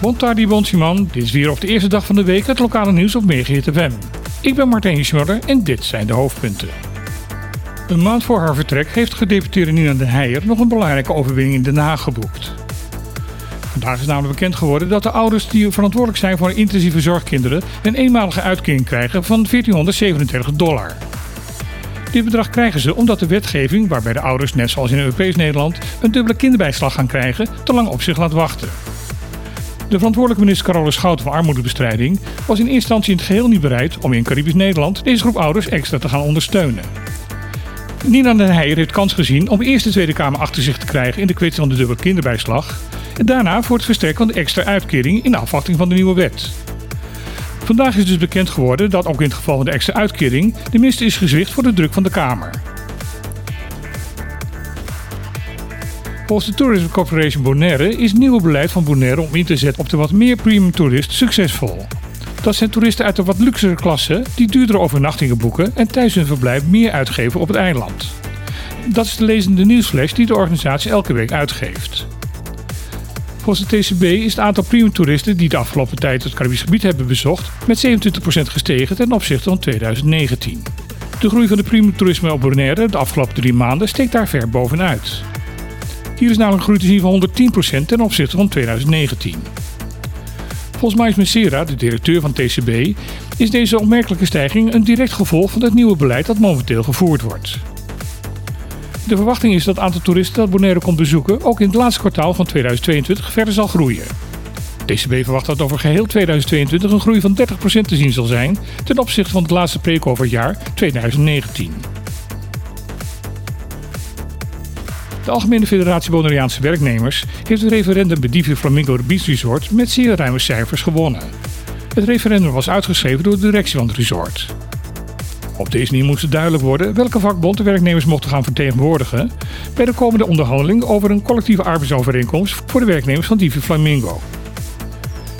Bontardi Bonsiman, dit is weer op de eerste dag van de week het lokale nieuws op Megahit FM. Ik ben Martijn Schmurder en dit zijn de hoofdpunten. Een maand voor haar vertrek heeft gedeputeerde Nina de Heijer nog een belangrijke overwinning in Den Haag geboekt. Vandaag is namelijk bekend geworden dat de ouders die verantwoordelijk zijn voor intensieve zorgkinderen een eenmalige uitkering krijgen van 1437 dollar. Dit bedrag krijgen ze omdat de wetgeving, waarbij de ouders net zoals in Europees Nederland een dubbele kinderbijslag gaan krijgen, te lang op zich laat wachten. De verantwoordelijke minister Carole Schouten van Armoedebestrijding was in eerste instantie in het geheel niet bereid om in Caribisch Nederland deze groep ouders extra te gaan ondersteunen. Nina den Heijer heeft kans gezien om eerst de Tweede Kamer achter zich te krijgen in de kwestie van de dubbele kinderbijslag en daarna voor het versterken van de extra uitkering in afwachting van de nieuwe wet. Vandaag is dus bekend geworden dat ook in het geval van de extra uitkering de minister is gezwicht voor de druk van de Kamer. Volgens de Tourism Corporation Bonaire is het nieuwe beleid van Bonaire om in te zetten op de wat meer premium toerist succesvol. Dat zijn toeristen uit de wat luxere klasse die duurdere overnachtingen boeken en tijdens hun verblijf meer uitgeven op het eiland. Dat is de lezende nieuwsflash die de organisatie elke week uitgeeft. Volgens de TCB is het aantal premium toeristen die de afgelopen tijd het Caribisch gebied hebben bezocht met 27% gestegen ten opzichte van 2019. De groei van de premium toerisme op Bonaire de afgelopen drie maanden steekt daar ver bovenuit. Hier is namelijk een groei te zien van 110% ten opzichte van 2019. Volgens Mais Messera, de directeur van TCB, is deze opmerkelijke stijging een direct gevolg van het nieuwe beleid dat momenteel gevoerd wordt. De verwachting is dat het aantal toeristen dat Bonaire komt bezoeken ook in het laatste kwartaal van 2022 verder zal groeien. TCB verwacht dat over geheel 2022 een groei van 30% te zien zal zijn ten opzichte van het laatste pre-COVID jaar 2019. De Algemene Federatie Bonaireaanse Werknemers heeft het referendum bij Divi Flamingo Beach Resort met zeer ruime cijfers gewonnen. Het referendum was uitgeschreven door de directie van het resort. Op deze manier moest duidelijk worden welke vakbond de werknemers mochten gaan vertegenwoordigen bij de komende onderhandeling over een collectieve arbeidsovereenkomst voor de werknemers van Divi Flamingo.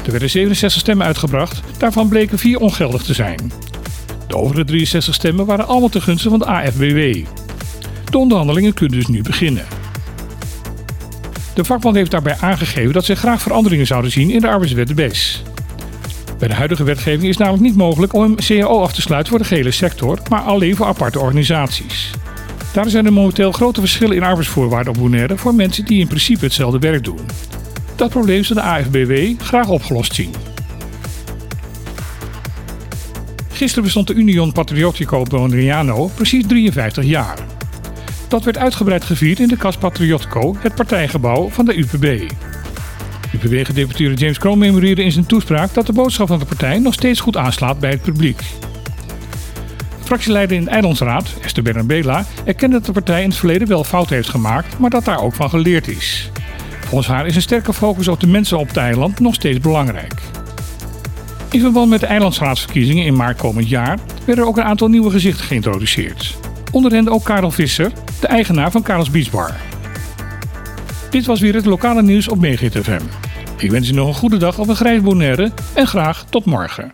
Er werden 67 stemmen uitgebracht, daarvan bleken 4 ongeldig te zijn. De overige 63 stemmen waren allemaal ten gunste van de AFBW. De onderhandelingen kunnen dus nu beginnen. De vakbond heeft daarbij aangegeven dat ze graag veranderingen zouden zien in de arbeidswet BES. Bij de huidige wetgeving is namelijk niet mogelijk om een CAO af te sluiten voor de gehele sector, maar alleen voor aparte organisaties. Daar zijn er momenteel grote verschillen in arbeidsvoorwaarden op Bonaire voor mensen die in principe hetzelfde werk doen. Dat probleem zou de AFBW graag opgelost zien. Gisteren bestond de Union Patriotico Bonaireano precies 53 jaar. Dat werd uitgebreid gevierd in de Cas Patriotco, het partijgebouw van de UPB. UPB-gedeputeerde James Kroon memoreerde in zijn toespraak dat de boodschap van de partij nog steeds goed aanslaat bij het publiek. Fractieleider in de Eilandsraad, Esther Bernabela, erkende dat de partij in het verleden wel fouten heeft gemaakt, maar dat daar ook van geleerd is. Volgens haar is een sterke focus op de mensen op het eiland nog steeds belangrijk. In verband met de eilandsraadsverkiezingen in maart komend jaar werden er ook een aantal nieuwe gezichten geïntroduceerd. Onder hen ook Karel Visser, de eigenaar van Karels Beach Bar. Dit was weer het lokale nieuws op Megahit. Ik wens u nog een goede dag op een grijs Bonaire en graag tot morgen.